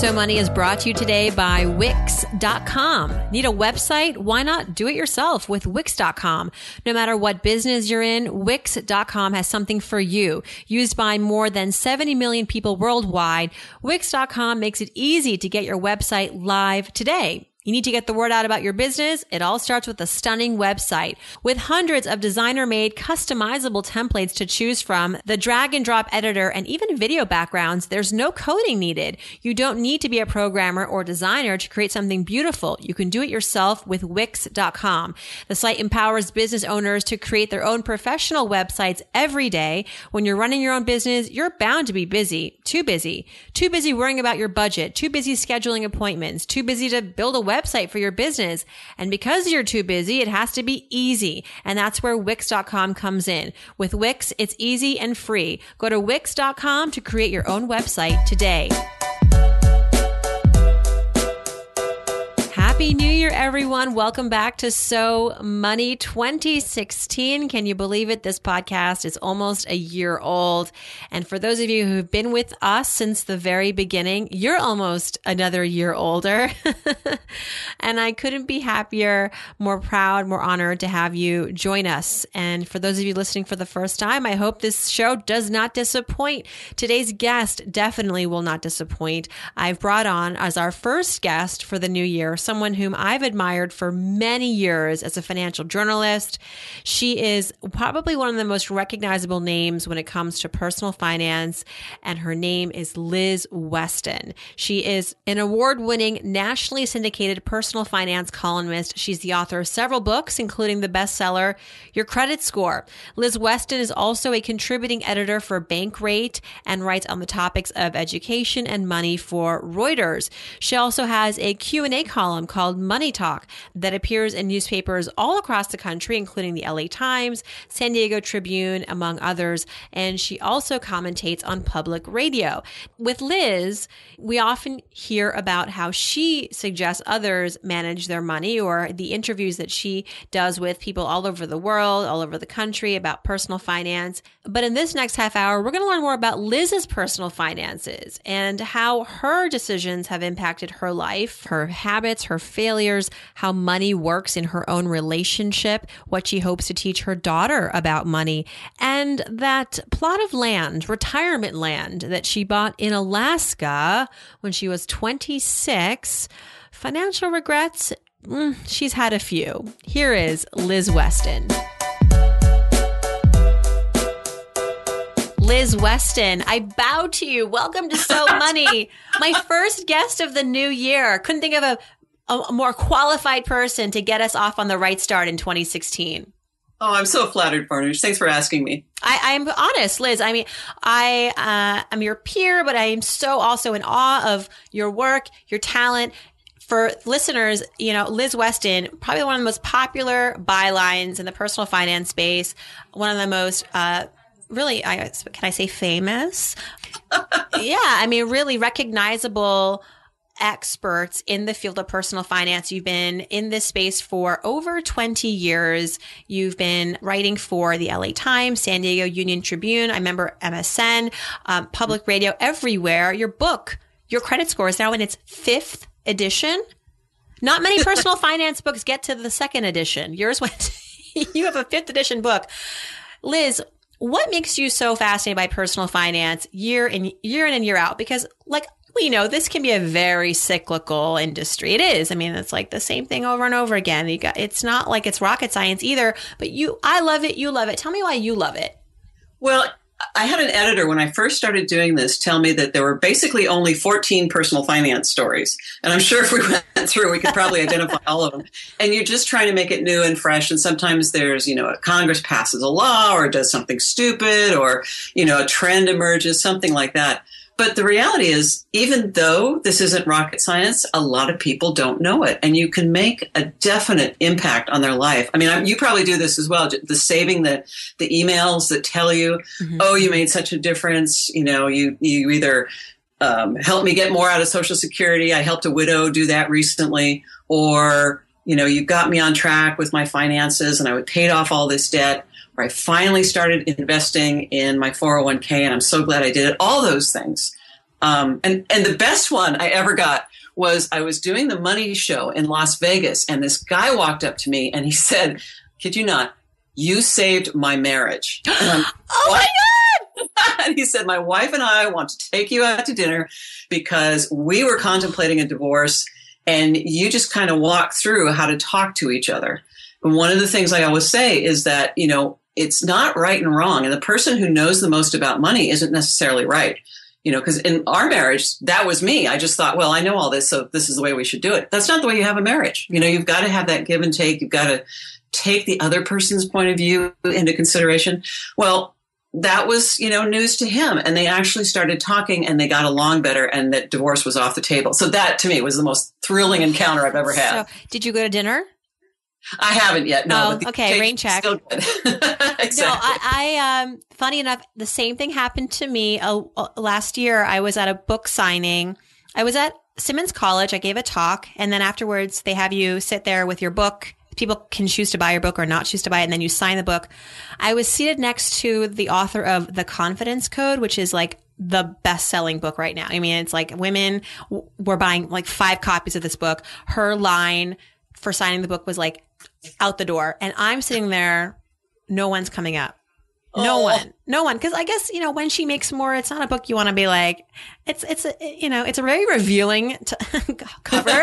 So Money is brought to you today by Wix.com. Need a website? Why not do it yourself with Wix.com? No matter what business you're in, Wix.com has something for you. Used by more than 70 million people worldwide, Wix.com makes it easy to get your website live today. You need to get the word out about your business. It all starts with a stunning website with hundreds of designer made customizable templates to choose from, the drag and drop editor, and even video backgrounds. There's no coding needed. You don't need to be a programmer or designer to create something beautiful. You can do it yourself with Wix.com. The site empowers business owners to create their own professional websites every day. When you're running your own business, you're bound to be busy, too busy, too busy worrying about your budget, too busy scheduling appointments, too busy to build a website for your business. And because you're too busy, it has to be easy. And that's where Wix.com comes in. With Wix, it's easy and free. Go to Wix.com to create your own website today. Happy New Year, everyone. Welcome back to So Money 2016. Can you believe it? This podcast is almost a year old. And for those of you who've been with us since the very beginning, you're almost another year older. and I couldn't be happier, more proud, more honored to have you join us. And for those of you listening for the first time, I hope this show does not disappoint. Today's guest definitely will not disappoint. I've brought on as our first guest for the new year someone whom I've admired for many years as a financial journalist. She is probably one of the most recognizable names when it comes to personal finance, and her name is Liz Weston. She is an award winning, nationally syndicated personal finance columnist. She's the author of several books, including the bestseller Your Credit Score. Liz Weston is also a contributing editor for Bankrate and writes on the topics of education and money for Reuters. She also has a Q&A column called Money Talk that appears in newspapers all across the country, including the LA Times, San Diego Tribune, among others. And she also commentates on public radio. With Liz, we often hear about how she suggests others manage their money or the interviews that she does with people all over the world, all over the country about personal finance. But in this next half hour, we're going to learn more about Liz's personal finances and how her decisions have impacted her life, her habits, her failures, how money works in her own relationship, what she hopes to teach her daughter about money, and that plot of land, retirement land that she bought in Alaska when she was 26. Financial regrets? Mm, she's had a few. Here is Liz Weston. Liz Weston, I bow to you. Welcome to So Money, my first guest of the new year. Couldn't think of a a, more qualified person to get us off on the right start in 2016. Oh, I'm so flattered, Farnoosh. Thanks for asking me. I, am honest, Liz. I mean, I uh, am your peer, but I am so also in awe of your work, your talent. For listeners, you know, Liz Weston, probably one of the most popular bylines in the personal finance space, one of the most, uh, really, I, can I say famous? yeah, I mean, really recognizable experts in the field of personal finance. You've been in this space for over 20 years. You've been writing for the LA Times, San Diego Union Tribune. I remember MSN, um, public radio, everywhere. Your book, Your Credit Score, is now in its fifth edition. Not many personal finance books get to the second edition. Yours went, you have a fifth edition book. Liz, what makes you so fascinated by personal finance year in year in and year out? Because like we know this can be a very cyclical industry. It is. I mean, it's like the same thing over and over again. You got, it's not like it's rocket science either, but you, I love it. You love it. Tell me why you love it. Well, I had an editor when I first started doing this tell me that there were basically only 14 personal finance stories. And I'm sure if we went through, we could probably identify all of them. And you're just trying to make it new and fresh. And sometimes there's, you know, Congress passes a law or does something stupid or, you know, a trend emerges, something like that. But the reality is, even though this isn't rocket science, a lot of people don't know it. And you can make a definite impact on their life. I mean, you probably do this as well. The saving the, the emails that tell you, mm-hmm. oh, you made such a difference. You know, you, you either um, helped me get more out of Social Security. I helped a widow do that recently. Or, you know, you got me on track with my finances and I would paid off all this debt where I finally started investing in my 401k, and I'm so glad I did it. All those things. Um, and, and the best one I ever got was I was doing the money show in Las Vegas, and this guy walked up to me and he said, Kid you not, you saved my marriage. oh my God! and he said, My wife and I want to take you out to dinner because we were contemplating a divorce and you just kind of walked through how to talk to each other. And one of the things I always say is that, you know, it's not right and wrong. And the person who knows the most about money isn't necessarily right. You know, because in our marriage, that was me. I just thought, well, I know all this, so this is the way we should do it. That's not the way you have a marriage. You know, you've got to have that give and take. You've got to take the other person's point of view into consideration. Well, that was, you know, news to him. And they actually started talking and they got along better and that divorce was off the table. So that to me was the most thrilling encounter I've ever had. So, did you go to dinner? I haven't yet. No. Oh, okay. Rain check. exactly. No, I, I, um, funny enough, the same thing happened to me uh, uh, last year. I was at a book signing. I was at Simmons College. I gave a talk, and then afterwards, they have you sit there with your book. People can choose to buy your book or not choose to buy it, and then you sign the book. I was seated next to the author of The Confidence Code, which is like the best selling book right now. I mean, it's like women were buying like five copies of this book. Her line for signing the book was like out the door. And I'm sitting there, no one's coming up. No oh. one, no one. Cause I guess, you know, when she makes more, it's not a book you want to be like, it's, it's, a, you know, it's a very revealing t- cover.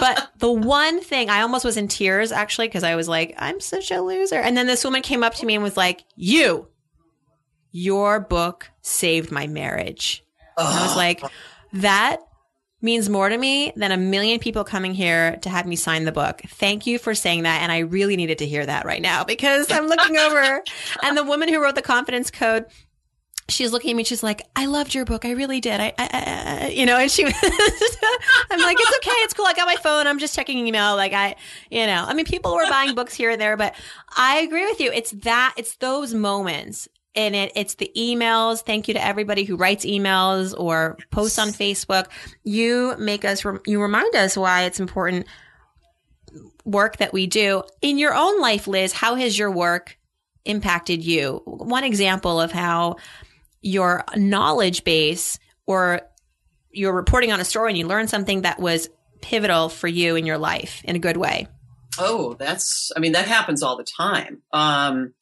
but the one thing I almost was in tears actually, cause I was like, I'm such a loser. And then this woman came up to me and was like, you, your book saved my marriage. Oh. I was like, that means more to me than a million people coming here to have me sign the book. Thank you for saying that. And I really needed to hear that right now because I'm looking over and the woman who wrote the confidence code, she's looking at me. She's like, I loved your book. I really did. I, I, I you know, and she, was, I'm like, it's okay. It's cool. I got my phone. I'm just checking email. Like I, you know, I mean, people were buying books here and there, but I agree with you. It's that, it's those moments and it, it's the emails. Thank you to everybody who writes emails or posts on Facebook. You make us, you remind us why it's important work that we do in your own life, Liz. How has your work impacted you? One example of how your knowledge base or you're reporting on a story and you learn something that was pivotal for you in your life in a good way. Oh, that's, I mean, that happens all the time. Um,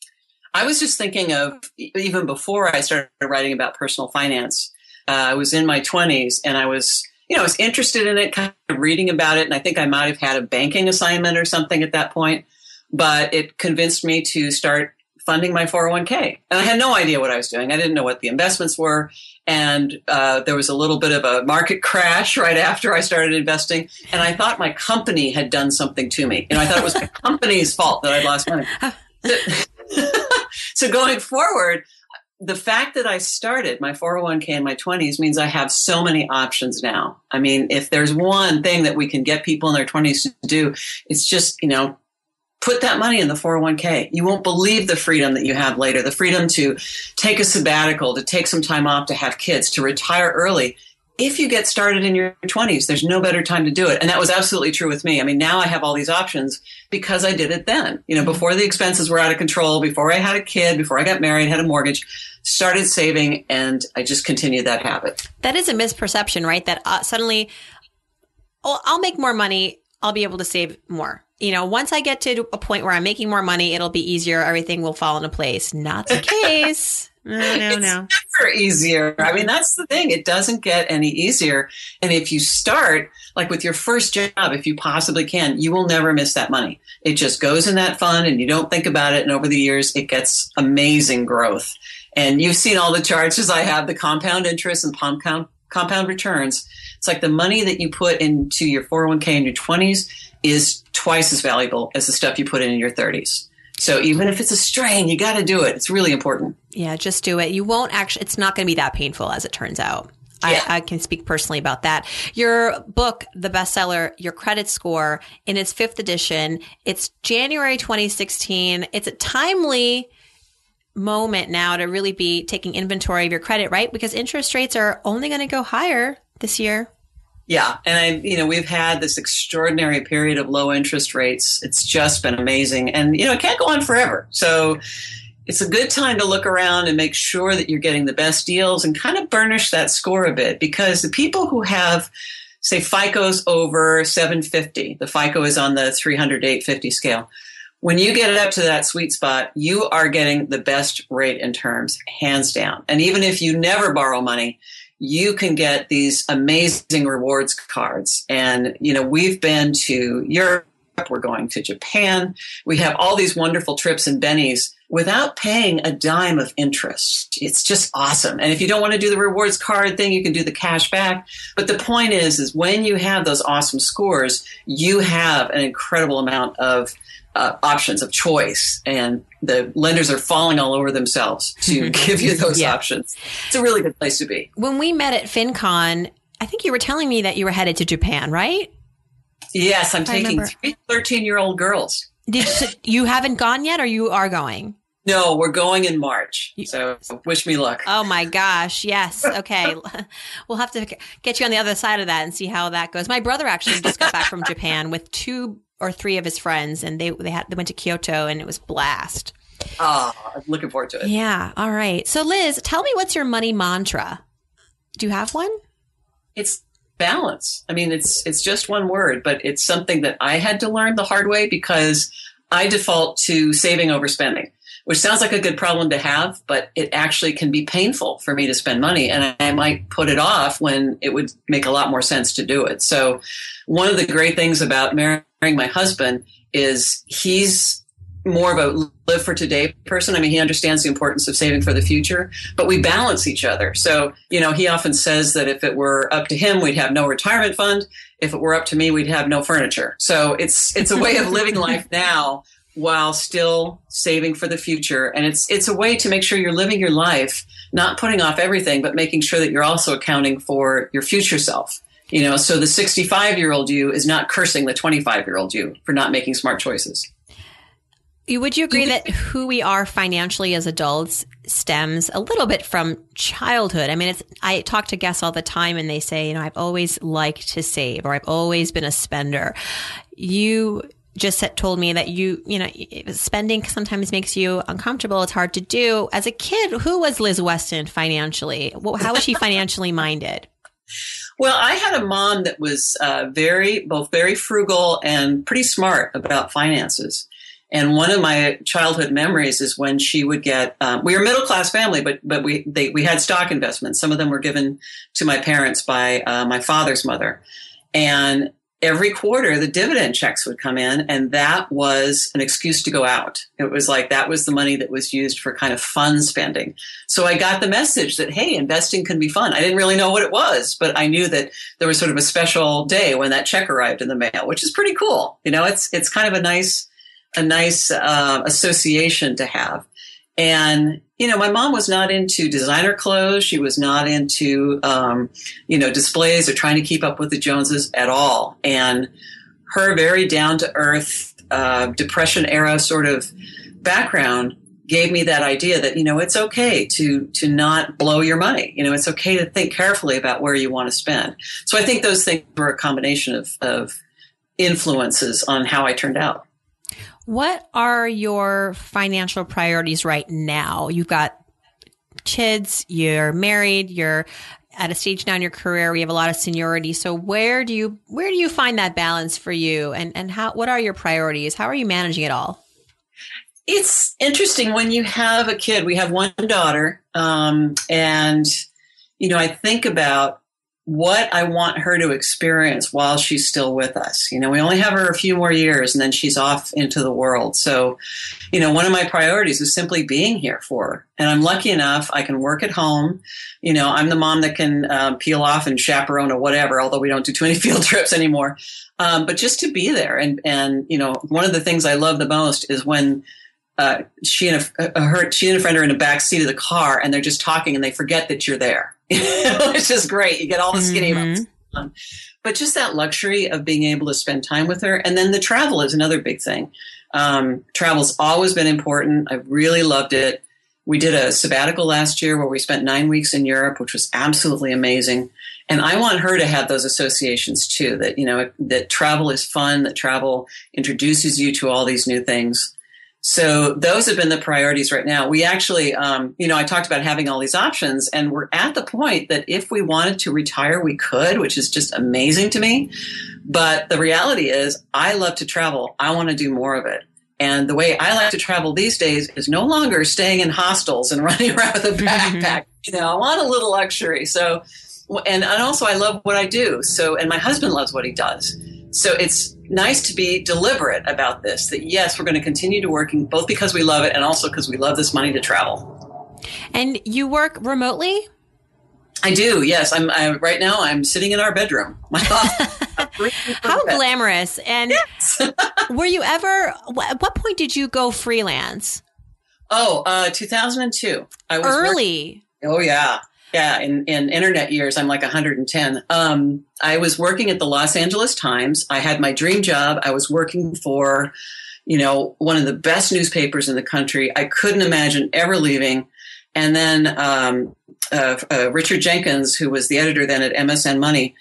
I was just thinking of even before I started writing about personal finance. Uh, I was in my 20s and I was, you know, I was interested in it, kind of reading about it. And I think I might have had a banking assignment or something at that point, but it convinced me to start funding my 401k. And I had no idea what I was doing. I didn't know what the investments were. And uh, there was a little bit of a market crash right after I started investing. And I thought my company had done something to me. You know, I thought it was my company's fault that I'd lost money. so going forward, the fact that I started my 401k in my 20s means I have so many options now. I mean, if there's one thing that we can get people in their 20s to do, it's just, you know, put that money in the 401k. You won't believe the freedom that you have later, the freedom to take a sabbatical, to take some time off, to have kids, to retire early if you get started in your 20s, there's no better time to do it. And that was absolutely true with me. I mean, now I have all these options because I did it then. You know, mm-hmm. before the expenses were out of control, before I had a kid, before I got married, had a mortgage, started saving, and I just continued that habit. That is a misperception, right? That uh, suddenly, oh, I'll make more money, I'll be able to save more. You know, once I get to a point where I'm making more money, it'll be easier. Everything will fall into place. Not the case. No, no, it's no. never easier. I mean, that's the thing. It doesn't get any easier. And if you start, like with your first job, if you possibly can, you will never miss that money. It just goes in that fund and you don't think about it. And over the years, it gets amazing growth. And you've seen all the charts as I have the compound interest and compound, compound returns. It's like the money that you put into your 401k in your 20s is twice as valuable as the stuff you put in in your 30s. So even if it's a strain, you got to do it. It's really important. Yeah, just do it. You won't actually, it's not going to be that painful as it turns out. Yeah. I, I can speak personally about that. Your book, the bestseller, Your Credit Score, in its fifth edition, it's January 2016. It's a timely moment now to really be taking inventory of your credit, right? Because interest rates are only going to go higher this year. Yeah, and I, you know, we've had this extraordinary period of low interest rates. It's just been amazing, and you know, it can't go on forever. So, it's a good time to look around and make sure that you're getting the best deals and kind of burnish that score a bit because the people who have say FICO's over 750, the FICO is on the 300 to 850 scale. When you get it up to that sweet spot, you are getting the best rate in terms, hands down. And even if you never borrow money, you can get these amazing rewards cards. And, you know, we've been to Europe, we're going to Japan, we have all these wonderful trips and bennies without paying a dime of interest. It's just awesome. And if you don't want to do the rewards card thing, you can do the cash back. But the point is, is when you have those awesome scores, you have an incredible amount of uh, options of choice, and the lenders are falling all over themselves to give you those Yeah. options. It's a really good place to be. When we met at FinCon, I think you were telling me that you were headed to Japan, right? Yes, I'm taking three 13 year old girls. Did you, you haven't gone yet, or you are going? No, we're going in March. So wish me luck. Oh my gosh. Yes. Okay. we'll have to get you on the other side of that and see how that goes. My brother actually just got back from Japan with two or three of his friends and they, they had, they went to Kyoto and it was blast. Oh, I'm looking forward to it. Yeah. All right. So Liz, tell me what's your money mantra? Do you have one? It's balance. I mean, it's it's just one word, but it's something that I had to learn the hard way because I default to saving over spending, which sounds like a good problem to have, but it actually can be painful for me to spend money, and I might put it off when it would make a lot more sense to do it. So, one of the great things about marrying my husband is he's more of a live for today person. I mean, he understands the importance of saving for the future, but we balance each other. So, you know, he often says that if it were up to him, we'd have no retirement fund. If it were up to me, we'd have no furniture. So it's it's a way of living life now while still saving for the future. And it's it's a way to make sure you're living your life, not putting off everything, but making sure that you're also accounting for your future self. You know, so the 65 year old you is not cursing the 25 year old you for not making smart choices. Would you agree that who we are financially as adults stems a little bit from childhood? I mean, it's, I talk to guests all the time and they say, you know, I've always liked to save or I've always been a spender. You just said, told me that you, you know, spending sometimes makes you uncomfortable. It's hard to do. As a kid, who was Liz Weston financially? How was she financially minded? Well, I had a mom that was uh, very, both very frugal and pretty smart about finances. And one of my childhood memories is when she would get. Um, we were a middle class family, but but we they, we had stock investments. Some of them were given to my parents by uh, my father's mother, and every quarter the dividend checks would come in, and that was an excuse to go out. It was like that was the money that was used for kind of fun spending. So I got the message that hey, investing can be fun. I didn't really know what it was, but I knew that there was sort of a special day when that check arrived in the mail, which is pretty cool. You know, it's it's kind of a nice a nice uh, association to have. And you know, my mom was not into designer clothes. She was not into um, you know displays or trying to keep up with the Joneses at all. And her very down to earth uh, depression era sort of background gave me that idea that you know it's okay to to not blow your money you know it's okay to think carefully about where you want to spend so i think those things were a combination of, of influences on how i turned out What are your financial priorities right now? You've got kids, you're married, you're at a stage now in your career we have a lot of seniority. So where do you where do you find that balance for you and and how what are your priorities? How are you managing it all? it's interesting when you have a kid we have one daughter um, and you know i think about what i want her to experience while she's still with us. You know we only have her a few more years and then she's off into the world. So you know one of my priorities is simply being here for her. And i'm lucky enough i can work at home. You know i'm the mom that can um, peel off and chaperone or whatever although we don't do too many field trips anymore. Um, but just to be there and and you know one of the things i love the most is when uh, she and a, uh, her she and a friend are in the back seat of the car and they're just talking and they forget that you're there. it's just great. You get all the skinny mm-hmm. But just that luxury of being able to spend time with her, and then the travel is another big thing. Um, travel's always been important. I really loved it. We did a sabbatical last year where we spent nine weeks in Europe, which was absolutely amazing. And I want her to have those associations too. That you know that travel is fun. That travel introduces you to all these new things. So those have been the priorities right now. We actually, um, you know, I talked about having all these options, and we're at the point that if we wanted to retire, we could, which is just amazing to me. But the reality is, I love to travel. I want to do more of it. And the way I like to travel these days is no longer staying in hostels and running around with a backpack. you know, I want a little luxury. So, and, and also I love what I do. So, and my husband loves what he does. So it's nice to be deliberate about this that yes, we're going to continue to working both because we love it and also because we love this money to travel. And you work remotely? I do. Yes, I'm I, right now. I'm sitting in our bedroom. My How glamorous! And yes. were you ever? At what point did you go freelance? Oh, uh, 2002. I was early. Working, oh yeah, yeah, in, in internet years, I'm like 110. Um, I was working at the Los Angeles Times. I had my dream job. I was working for, you know, one of the best newspapers in the country. I couldn't imagine ever leaving. And then um, uh, uh, Richard Jenkins, who was the editor then at MSN Money,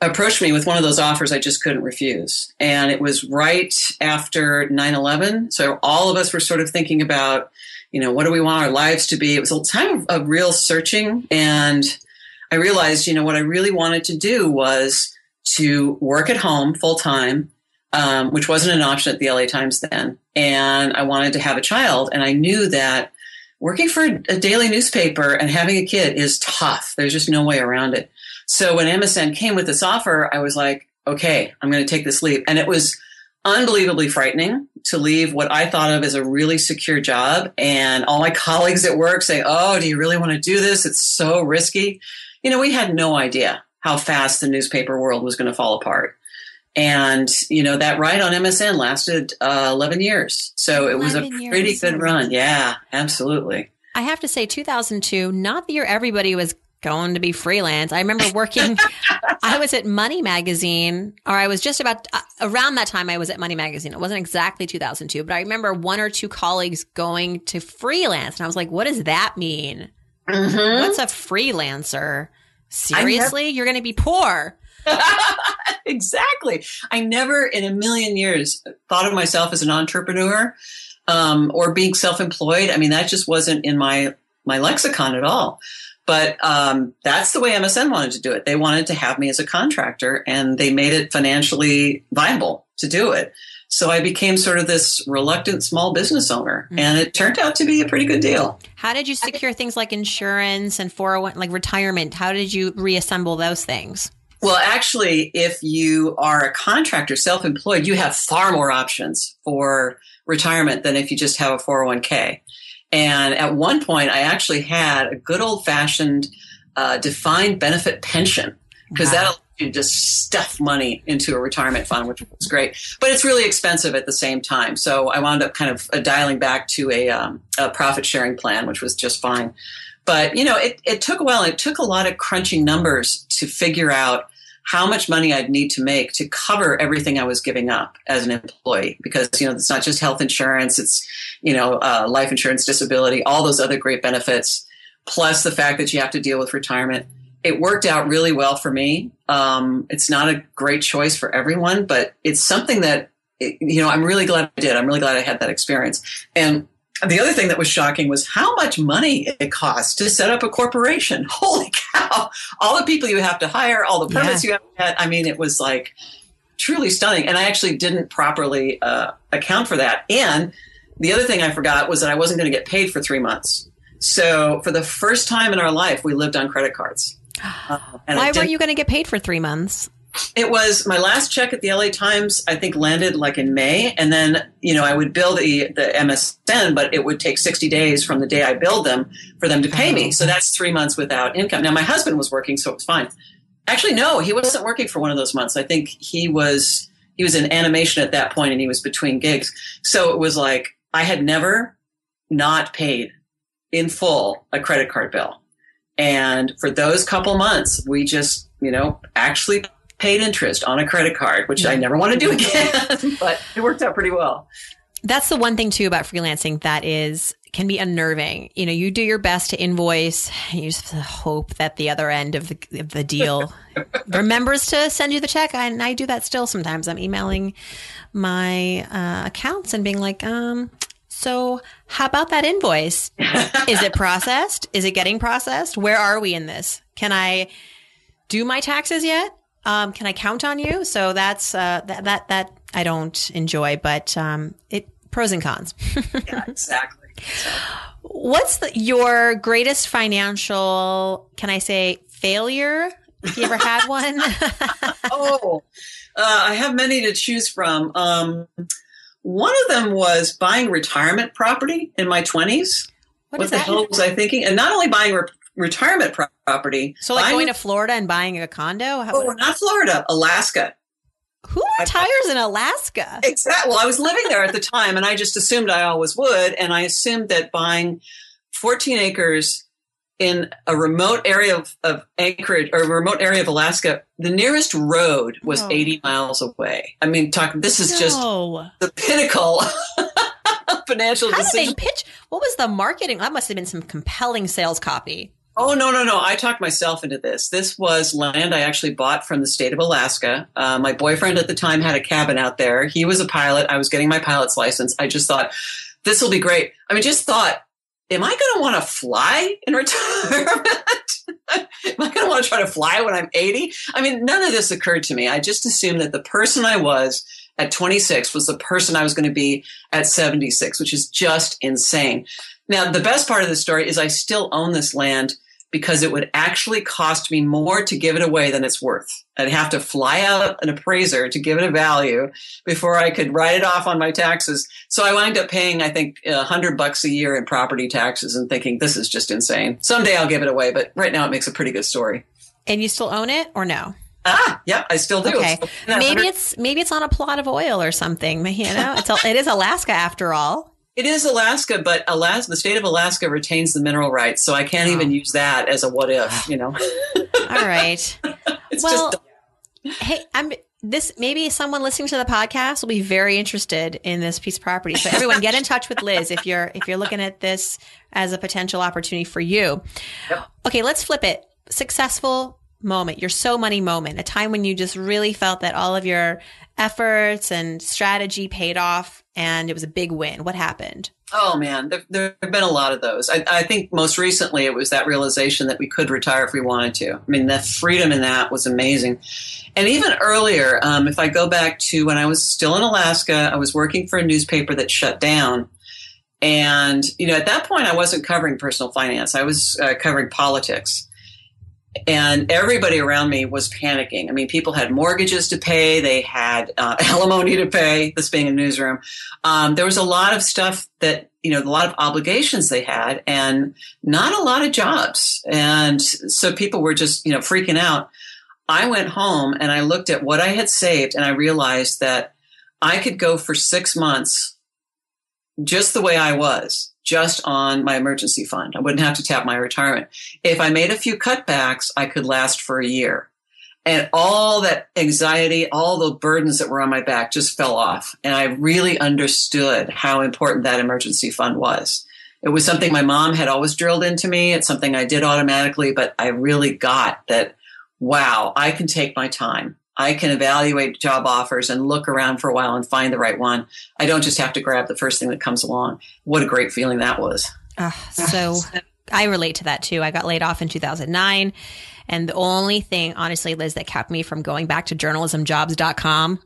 approached me with one of those offers I just couldn't refuse. And it was right after 9 11. So all of us were sort of thinking about, you know, what do we want our lives to be? It was a time of, of real searching. And I realized, you know, what I really wanted to do was to work at home full time, um, which wasn't an option at the LA Times then. And I wanted to have a child. And I knew that working for a daily newspaper and having a kid is tough. There's just no way around it. So when MSN came with this offer, I was like, okay, I'm going to take this leap. And it was unbelievably frightening to leave what I thought of as a really secure job. And all my colleagues at work say, Oh, do you really want to do this? It's so risky. You know, we had no idea how fast the newspaper world was going to fall apart. And, you know, that ride on MSN lasted uh, 11 years. So it was a pretty years. good run. Yeah, absolutely. I have to say, 2002, not the year everybody was going to be freelance. I remember working, I was at Money Magazine, or I was just about uh, around that time I was at Money Magazine. It wasn't exactly 2002, but I remember one or two colleagues going to freelance. And I was like, what does that mean? Mm-hmm. What's a freelancer? Seriously? Never- You're going to be poor. exactly. I never in a million years thought of myself as an entrepreneur um, or being self employed. I mean, that just wasn't in my, my lexicon at all. But um, that's the way MSN wanted to do it. They wanted to have me as a contractor, and they made it financially viable to do it. So I became sort of this reluctant small business owner, mm-hmm. and it turned out to be a pretty good deal. How did you secure things like insurance and 401, like retirement? How did you reassemble those things? Well, actually, if you are a contractor, self employed, you have far more options for retirement than if you just have a 401k. And at one point, I actually had a good old fashioned uh, defined benefit pension because wow. that you to just stuff money into a retirement fund, which was great. But it's really expensive at the same time. So I wound up kind of uh, dialing back to a, um, a profit sharing plan, which was just fine. But you know, it, it took a while. It took a lot of crunching numbers to figure out how much money I'd need to make to cover everything I was giving up as an employee. Because, you know, it's not just health insurance, it's, you know, uh, life insurance, disability, all those other great benefits, plus the fact that you have to deal with retirement. It worked out really well for me. Um, it's not a great choice for everyone, but it's something that, you know, I'm really glad I did. I'm really glad I had that experience. And the other thing that was shocking was how much money it costs to set up a corporation. Holy cow! All the people you have to hire, all the permits yeah. you have to get. I mean, it was like truly stunning. And I actually didn't properly uh, account for that. And the other thing I forgot was that I wasn't going to get paid for three months. So for the first time in our life, we lived on credit cards. Uh, Why weren't you going to get paid for three months? It was my last check at the LA Times. I think landed like in May, and then you know I would bill the the MSN, but it would take sixty days from the day I billed them for them to pay me. Oh. So that's three months without income. Now my husband was working, so it was fine. Actually, no, he wasn't working for one of those months. I think he was he was in animation at that point, and he was between gigs. So it was like I had never not paid in full a credit card bill. And for those couple months, we just, you know, actually paid interest on a credit card, which I never want to do again, but it worked out pretty well. That's the one thing too about freelancing that is can be unnerving. You know, you do your best to invoice, you just hope that the other end of the of the deal remembers to send you the check. I, and I do that still sometimes. I'm emailing my uh, accounts and being like, um, so how about that invoice? Is it processed? Is it getting processed? Where are we in this? Can I do my taxes yet? Um, can I count on you? So that's uh, that that that I don't enjoy, but um, it pros and cons. yeah, exactly. So. What's the, your greatest financial? Can I say failure? If you ever had one? oh, uh, I have many to choose from. Um, one of them was buying retirement property in my twenties. What, what the hell was I thinking? And not only buying re- retirement pro- property, so like going to Florida and buying a condo. How, oh, not Florida, Alaska. Who retires in Alaska? Exactly. Well, I was living there at the time, and I just assumed I always would, and I assumed that buying 14 acres in a remote area of, of Anchorage or a remote area of Alaska, the nearest road was oh. 80 miles away. I mean, talk. This is no. just the pinnacle. Of financial How decision. did they pitch? What was the marketing? That must have been some compelling sales copy. Oh no no no! I talked myself into this. This was land I actually bought from the state of Alaska. Uh, my boyfriend at the time had a cabin out there. He was a pilot. I was getting my pilot's license. I just thought this will be great. I mean, just thought, am I going to want to fly in retirement? am I going to want to try to fly when I'm 80? I mean, none of this occurred to me. I just assumed that the person I was at 26 was the person I was going to be at 76, which is just insane. Now, the best part of the story is I still own this land because it would actually cost me more to give it away than it's worth. I'd have to fly out an appraiser to give it a value before I could write it off on my taxes. So I wind up paying, I think, a hundred bucks a year in property taxes and thinking this is just insane. Someday I'll give it away, but right now it makes a pretty good story. And you still own it or no? Ah, yeah, I still do. Okay, maybe it's maybe it's on a plot of oil or something. You know, it's it is Alaska after all. It is Alaska, but Alaska, the state of Alaska retains the mineral rights, so I can't oh. even use that as a what if. You know. All right. well, hey, I'm this. Maybe someone listening to the podcast will be very interested in this piece of property. So everyone, get in touch with Liz if you're if you're looking at this as a potential opportunity for you. Yep. Okay, let's flip it. Successful moment, your so money moment, a time when you just really felt that all of your efforts and strategy paid off and it was a big win. What happened? Oh man, there, there have been a lot of those. I, I, think most recently it was that realization that we could retire if we wanted to. I mean, the freedom in that was amazing. And even earlier, um, if I go back to when I was still in Alaska, I was working for a newspaper that shut down. And, you know, at that point, I wasn't covering personal finance. I was uh, covering politics and everybody around me was panicking. I mean, people had mortgages to pay, they had uh, alimony to pay. This being a newsroom, um, there was a lot of stuff that you know, a lot of obligations they had, and not a lot of jobs. And so people were just you know freaking out. I went home and I looked at what I had saved, and I realized that I could go for six months just the way I was just on my emergency fund. I wouldn't have to tap my retirement. If I made a few cutbacks, I could last for a year. And all that anxiety, all the burdens that were on my back just fell off. And I really understood how important that emergency fund was. It was something my mom had always drilled into me. It's something I did automatically, but I really got that, wow, I can take my time. I can evaluate job offers and look around for a while and find the right one. I don't just have to grab the first thing that comes along. What a great feeling that was. Uh, so I relate to that too. I got laid off in 2009. And the only thing, honestly, Liz, that kept me from going back to journalismjobs.com,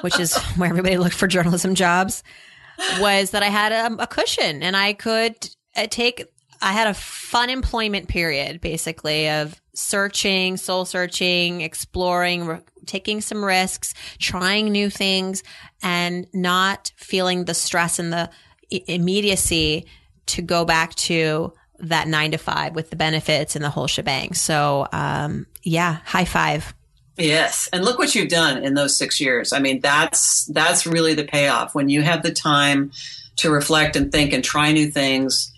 which is where everybody looked for journalism jobs, was that I had a, a cushion and I could uh, take I had a fun employment period basically of searching, soul searching, exploring, re- taking some risks, trying new things and not feeling the stress and the I- immediacy to go back to that nine to five with the benefits and the whole shebang. So, um, yeah, high five. Yes, and look what you've done in those six years. I mean, that's that's really the payoff when you have the time to reflect and think and try new things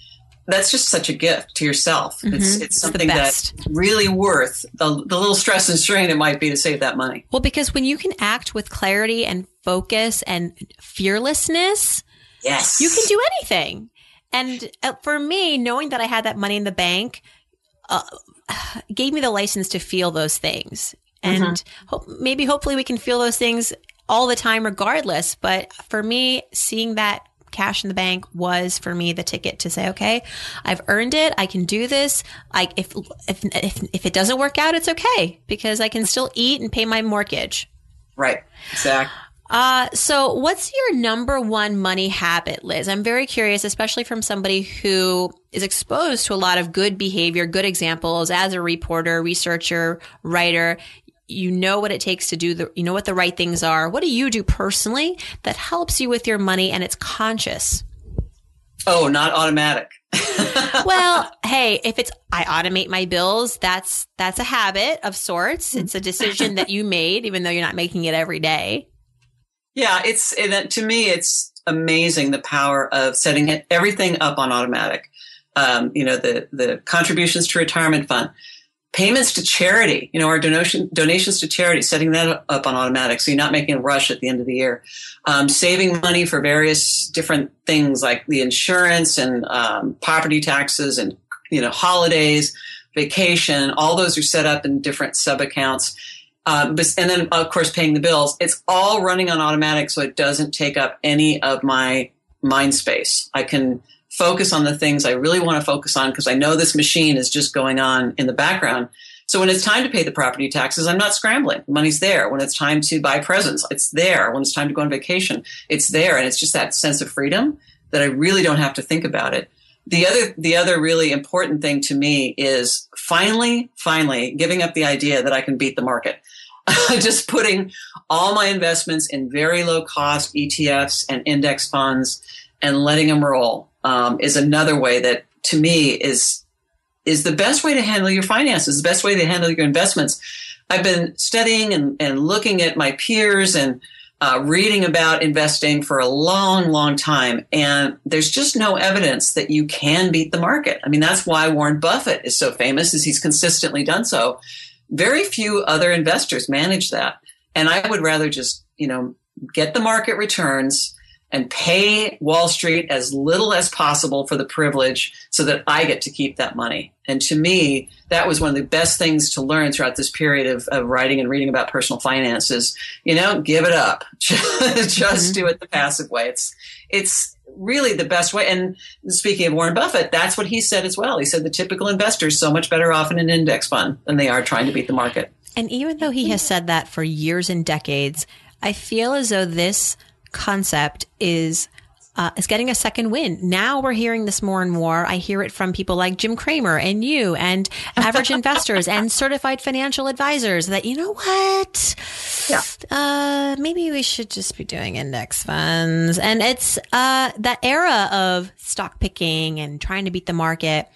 that's just such a gift to yourself. Mm-hmm. It's it's something that's really worth the, the little stress and strain it might be to save that money. Well, because when you can act with clarity and focus and fearlessness, yes, you can do anything. And uh, for me, knowing that I had that money in the bank uh, gave me the license to feel those things. And mm-hmm. hope, maybe hopefully we can feel those things all the time regardless. But for me, seeing that cash in the bank was for me the ticket to say, okay, I've earned it. I can do this. I, if, if, if, if it doesn't work out, it's okay because I can still eat and pay my mortgage. Right. Exactly. Uh, so what's your number one money habit, Liz? I'm very curious, especially from somebody who is exposed to a lot of good behavior, good examples as a reporter, researcher, writer you know what it takes to do the, you know what the right things are. What do you do personally that helps you with your money and it's conscious? Oh, not automatic. well, hey, if it's I automate my bills, that's that's a habit of sorts. It's a decision that you made, even though you're not making it every day. Yeah, it's it, to me, it's amazing the power of setting it, everything up on automatic. Um, you know, the the contributions to retirement fund payments to charity, you know, our donation, donations to charity, setting that up on automatic. So you're not making a rush at the end of the year. Um, saving money for various different things like the insurance and um, property taxes and, you know, holidays, vacation, all those are set up in different sub accounts. Um, and then, of course, paying the bills. It's all running on automatic, so it doesn't take up any of my mind space. I can focus on the things I really want to focus on because I know this machine is just going on in the background. So when it's time to pay the property taxes, I'm not scrambling. The money's there. When it's time to buy presents, it's there. When it's time to go on vacation, it's there. And it's just that sense of freedom that I really don't have to think about it. The other, the other really important thing to me is finally, finally giving up the idea that I can beat the market. just putting all my investments in very low cost ETFs and index funds and letting them roll um, is another way that to me is is the best way to handle your finances, the best way to handle your investments. I've been studying and, and looking at my peers and uh, reading about investing for a long, long time, and there's just no evidence that you can beat the market. I mean, that's why Warren Buffett is so famous, is he's consistently done so. Very few other investors manage that, and I would rather just you know get the market returns and pay Wall Street as little as possible for the privilege so that I get to keep that money. And to me, that was one of the best things to learn throughout this period of, of writing and reading about personal finances. You know, give it up. Just mm-hmm. do it the passive way. It's, it's really the best way. And speaking of Warren Buffett, that's what he said as well. He said the typical investor is so much better off in an index fund than they are trying to beat the market. And even though he has said that for years and decades, I feel as though this concept is uh, is getting a second wind. Now we're hearing this more and more. I hear it from people like Jim Cramer and you and average investors and certified financial advisors that, you know what? Yeah. Uh, maybe we should just be doing index funds. And it's, uh, that era of stock picking and trying to beat the market.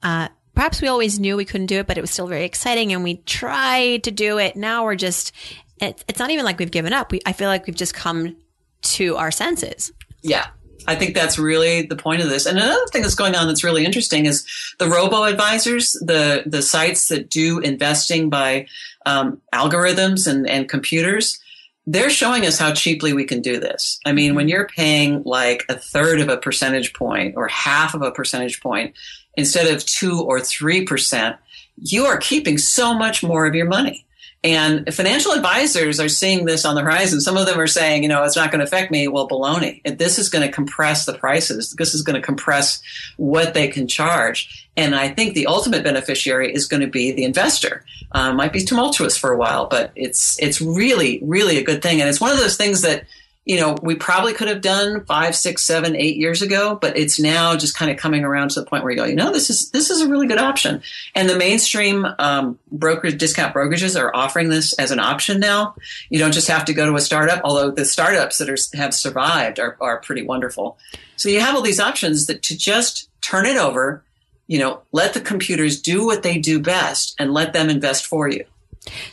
Uh, perhaps we always knew we couldn't do it, but it was still very exciting and we tried to do it. Now we're just, it, it's not even like we've given up. We, I feel like we've just come to our senses. Yeah. I think that's really the point of this. And another thing that's going on that's really interesting is the robo advisors, the the sites that do investing by um, algorithms and, and computers. They're showing us how cheaply we can do this. I mean, when you're paying like a third of a percentage point or half of a percentage point instead of two or three percent, you are keeping so much more of your money. And financial advisors are seeing this on the horizon. Some of them are saying, you know, it's not going to affect me. Well, baloney. This is going to compress the prices. This is going to compress what they can charge. And I think the ultimate beneficiary is going to be the investor. Uh, might be tumultuous for a while, but it's it's really really a good thing. And it's one of those things that you know, we probably could have done five, six, seven, eight years ago, but it's now just kind of coming around to the point where you go, you know, this is this is a really good option. And the mainstream um, brokerage discount brokerages are offering this as an option now. You don't just have to go to a startup, although the startups that are, have survived are, are pretty wonderful. So you have all these options that to just turn it over, you know, let the computers do what they do best and let them invest for you.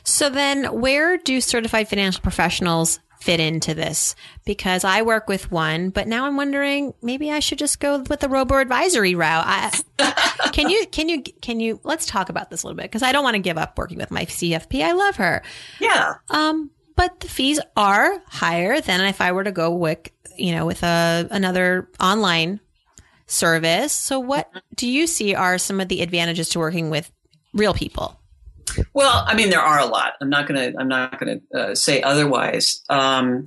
So then, where do certified financial professionals fit into this? Because I work with one, but now I'm wondering maybe I should just go with the robo advisory route. I, can you, can you, can you, let's talk about this a little bit because I don't want to give up working with my CFP. I love her. Yeah. Um, but the fees are higher than if I were to go with, you know, with a, another online service. So what do you see are some of the advantages to working with real people? Well, I mean, there are a lot. I'm not going to. I'm not to uh, say otherwise. Um,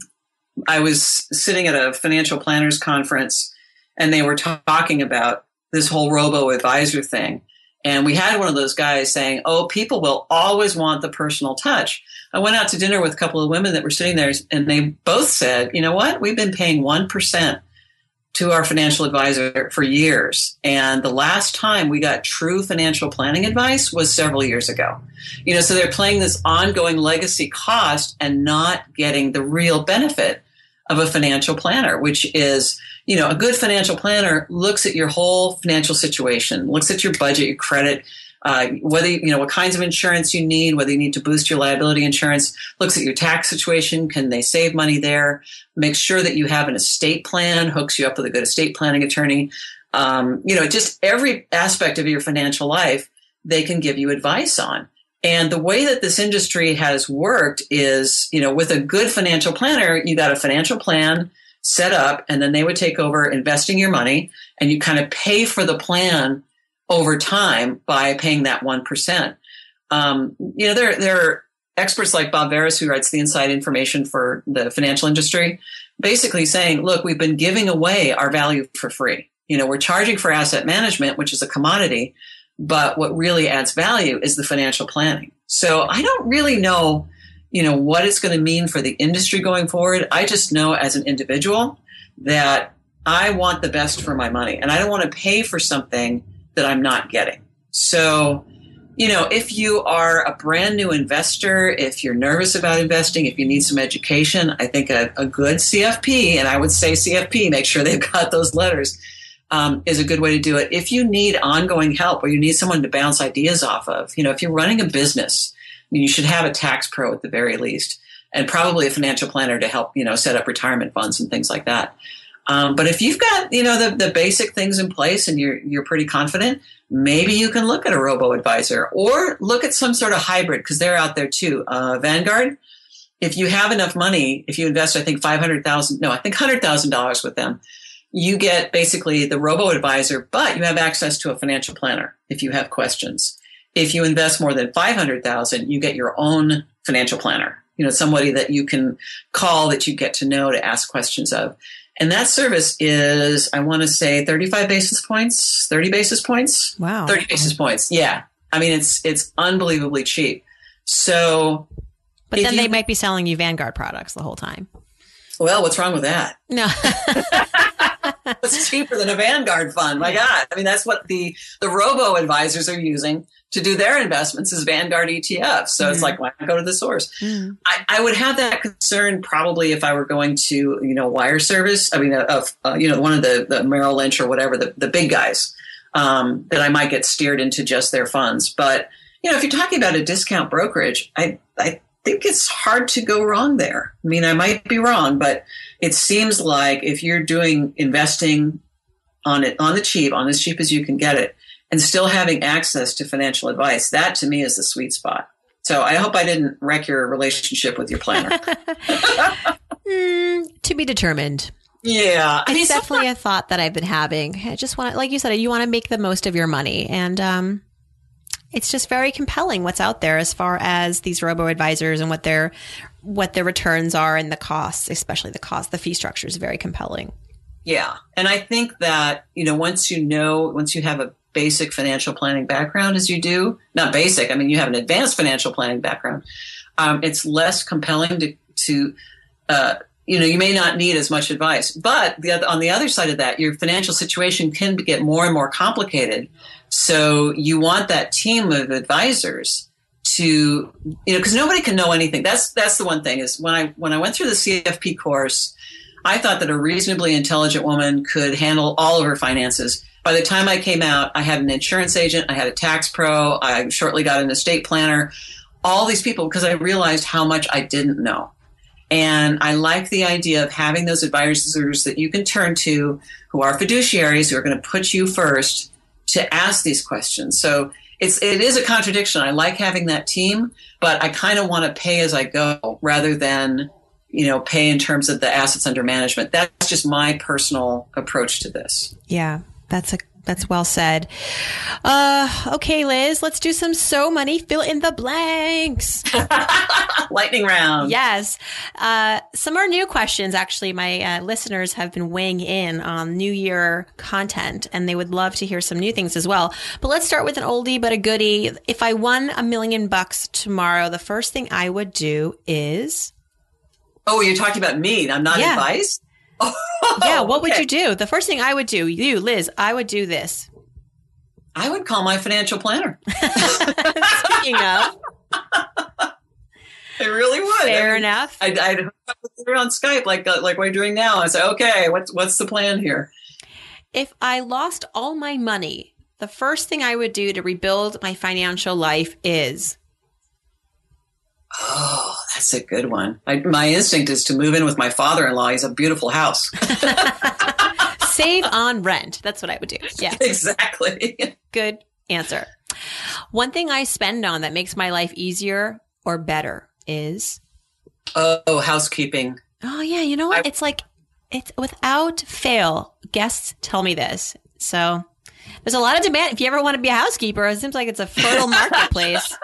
I was sitting at a financial planners conference, and they were talking about this whole robo advisor thing. And we had one of those guys saying, "Oh, people will always want the personal touch." I went out to dinner with a couple of women that were sitting there, and they both said, "You know what? We've been paying one percent to our financial advisor for years. And the last time we got true financial planning advice was several years ago. You know, so they're playing this ongoing legacy cost and not getting the real benefit of a financial planner, which is, you know, a good financial planner looks at your whole financial situation, looks at your budget, your credit, uh, whether you know what kinds of insurance you need, whether you need to boost your liability insurance, looks at your tax situation. Can they save money there? Make sure that you have an estate plan, hooks you up with a good estate planning attorney. Um, you know, just every aspect of your financial life, they can give you advice on. And the way that this industry has worked is, you know, with a good financial planner, you got a financial plan set up, and then they would take over investing your money, and you kind of pay for the plan over time by paying that 1%. Um, you know, there, there are experts like Bob Veres, who writes the inside information for the financial industry, basically saying, look, we've been giving away our value for free. You know, we're charging for asset management, which is a commodity, but what really adds value is the financial planning. So I don't really know, you know, what it's going to mean for the industry going forward. I just know as an individual that I want the best for my money and I don't want to pay for something that I'm not getting. So, you know, if you are a brand new investor, if you're nervous about investing, if you need some education, I think a, a good CFP, and I would say CFP, make sure they've got those letters, um, is a good way to do it. If you need ongoing help or you need someone to bounce ideas off of, you know, if you're running a business, you should have a tax pro at the very least, and probably a financial planner to help, you know, set up retirement funds and things like that. Um, but if you've got you know the, the basic things in place and you're you're pretty confident, maybe you can look at a robo advisor or look at some sort of hybrid because they're out there too. Uh, Vanguard, if you have enough money, if you invest, I think five hundred thousand, no, I think hundred thousand dollars with them, you get basically the robo advisor, but you have access to a financial planner if you have questions. If you invest more than five hundred thousand, you get your own financial planner. You know, somebody that you can call that you get to know to ask questions of. And that service is, I want to say 35 basis points, 30 basis points. Wow. 30 basis points. Yeah. I mean, it's, it's unbelievably cheap. So, but then you, they might be selling you Vanguard products the whole time. Well, what's wrong with that? No. it's cheaper than a Vanguard fund. My God. I mean, that's what the, the robo advisors are using to do their investments is Vanguard ETF. So mm it's like, why not go to the source? mm I, I, would have that concern probably if I were going to, you know, wire service. I mean, of, uh, you know, one of the, the Merrill Lynch or whatever, the, the big guys, um, that I might get steered into just their funds. But, you know, if you're talking about a discount brokerage, I, I think it's hard to go wrong there. I mean, I might be wrong, but it seems like if you're doing investing on it on the cheap, on as cheap as you can get it, and still having access to financial advice, that to me is the sweet spot. So I hope I didn't wreck your relationship with your planner. mm, to be determined. Yeah, it's definitely a thought that I've been having. I just want to, like you said, you want to make the most of your money, and um, it's just very compelling what's out there as far as these robo advisors and what their what their returns are and the costs, especially the cost. The fee structure is very compelling. Yeah, and I think that you know once you know, once you have a basic financial planning background as you do, not basic, I mean, you have an advanced financial planning background, um, it's less compelling to, to uh, you know, you may not need as much advice. But the other, on the other side of that, your financial situation can get more and more complicated. So you want that team of advisors to, you know, because nobody can know anything. That's that's the one thing is when I when I went through the CFP course, I thought that a reasonably intelligent woman could handle all of her finances by the time I came out, I had an insurance agent, I had a tax pro, I shortly got an estate planner, all these people because I realized how much I didn't know. And I like the idea of having those advisors that you can turn to who are fiduciaries who are going to put you first to ask these questions. So it's it is a contradiction. I like having that team, but I kind of want to pay as I go rather than you know pay in terms of the assets under management. That's just my personal approach to this. Yeah, that's a that's well said. Uh, okay, Liz, let's do some so money. Fill in the blanks. Lightning round. Yes. Uh, some are new questions. Actually, my uh, listeners have been weighing in on New Year content, and they would love to hear some new things as well. But let's start with an oldie but a goodie. If I won a million bucks tomorrow, the first thing I would do is. Oh, you're talking about me. I'm not Yeah. advice. yeah, what would you do? The first thing I would do, you, Liz, I would do this. I would call my financial planner. Speaking of, I really would. fair I mean, enough. I'd, I'd hook up with her on Skype like uh, like we're doing now. I say, okay, what's what's the plan here? If I lost all my money, the first thing I would do to rebuild my financial life is Oh, that's a good one. I, my instinct is to move in with my father-in-law. He's a beautiful house. save on rent. That's what I would do. Yeah, exactly. good answer. One thing I spend on that makes my life easier or better is Oh, housekeeping. oh yeah, you know what? I- It's like it's without fail. Guests tell me this. So there's a lot of demand. If you ever want to be a housekeeper, it seems like it's a fertile marketplace.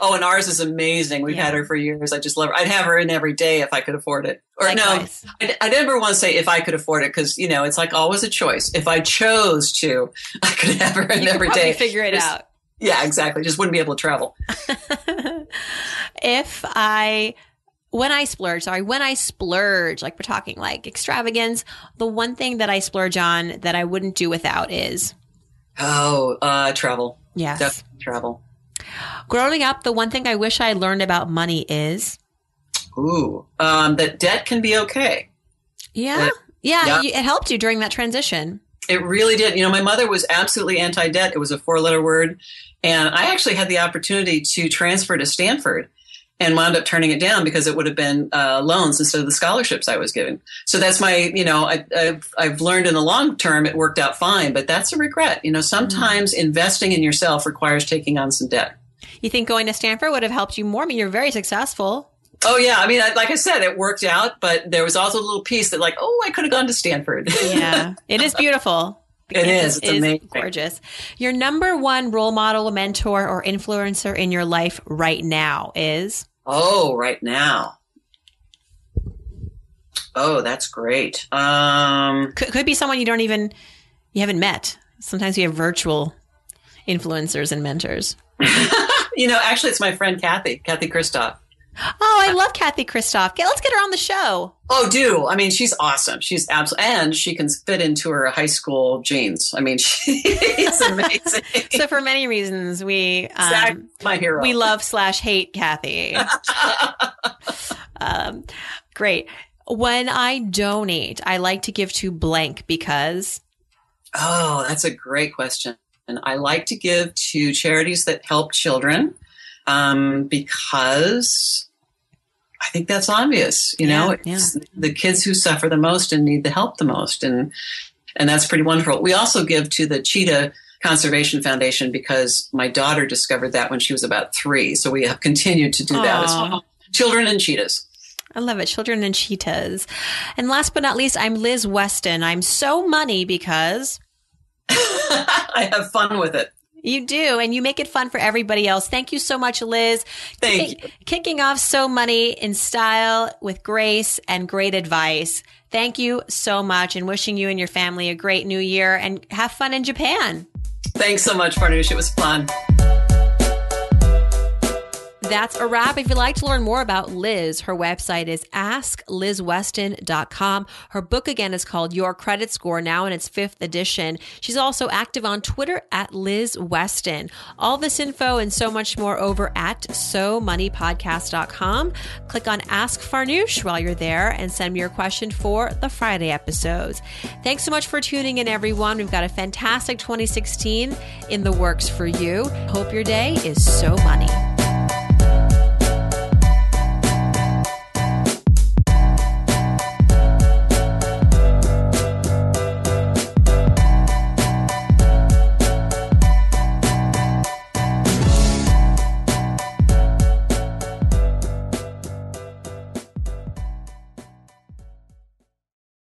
Oh, and ours is amazing. We've Yeah. had her for years. I just love her. I'd have her in every day if I could afford it. Or Likewise. no, I, I never want to say if I could afford it because you know it's like always a choice. If I chose to, I could have her in You every day. figure it Just- out. Yeah, exactly. Just wouldn't be able to travel. if I when I splurge, sorry, when I splurge, like we're talking like extravagance, the one thing that I splurge on that I wouldn't do without is Oh, uh, travel. yes. Definitely travel. Growing up, the one thing I wish I learned about money is Ooh, um, that debt can be okay. yeah. Yeah, Yeah. you- it helped you during that transition. It really did. You know, my mother was absolutely anti debt. It was a four letter word. And I actually had the opportunity to transfer to Stanford and wound up turning it down because it would have been uh, loans instead of the scholarships I was given. So that's my, you know, I, I've, I've learned in the long term it worked out fine, but that's a regret. You know, sometimes investing in yourself requires taking on some debt. You think going to Stanford would have helped you more? I mean, you're very successful. Oh yeah, I mean, I- like I said, it worked out, but there was also a little piece that, like, oh, I could have gone to Stanford. Yeah, it is beautiful. It is. It's It is amazing. gorgeous. Your number one role model, mentor, or influencer in your life right now is Oh, right now. Oh, that's great. Um, could, could be someone you don't even you haven't met. Sometimes we have virtual influencers and mentors. you know, actually, it's my friend Kathy, Kathy Kristof. Oh, I love Kathy Kristof. Get, let's get her on the show. Oh, do I mean she's awesome? She's absolutely, and she can fit into her high school jeans. I mean, she's amazing. So for many reasons, we um, my hero. we love slash hate Kathy. um, great. When I donate, I like to give to blank because Oh, that's a great question. And I like to give to charities that help children um, because I think that's obvious. You know, Yeah, it's the kids who suffer the most and need the help the most, and and that's pretty wonderful. We also give to the Cheetah Conservation Foundation because my daughter discovered that when she was about three. So we have continued to do that as well. Children and cheetahs. I love it. Children and cheetahs. And last but not least, I'm Liz Weston. I'm so money because I have fun with it. you do, and you make it fun for everybody else. Thank you so much, Liz. Thank Kick- Kicking off So Money in style with grace and great advice. Thank you so much and wishing you and your family a great new year and have fun in Japan. Thanks so much, Farnoosh. It was fun. That's a wrap. If you'd like to learn more about Liz, her website is asklizweston.com. Her book again is called Your Credit Score, now in its fifth edition. She's also active on Twitter at Liz Weston. All this info and so much more over at SoMoneyPodcast.com. Click on Ask Farnoosh while you're there and send me your question for the Friday episodes. Thanks so much for tuning in, everyone. We've got a fantastic 2016 in the works for you. Hope your day is so money.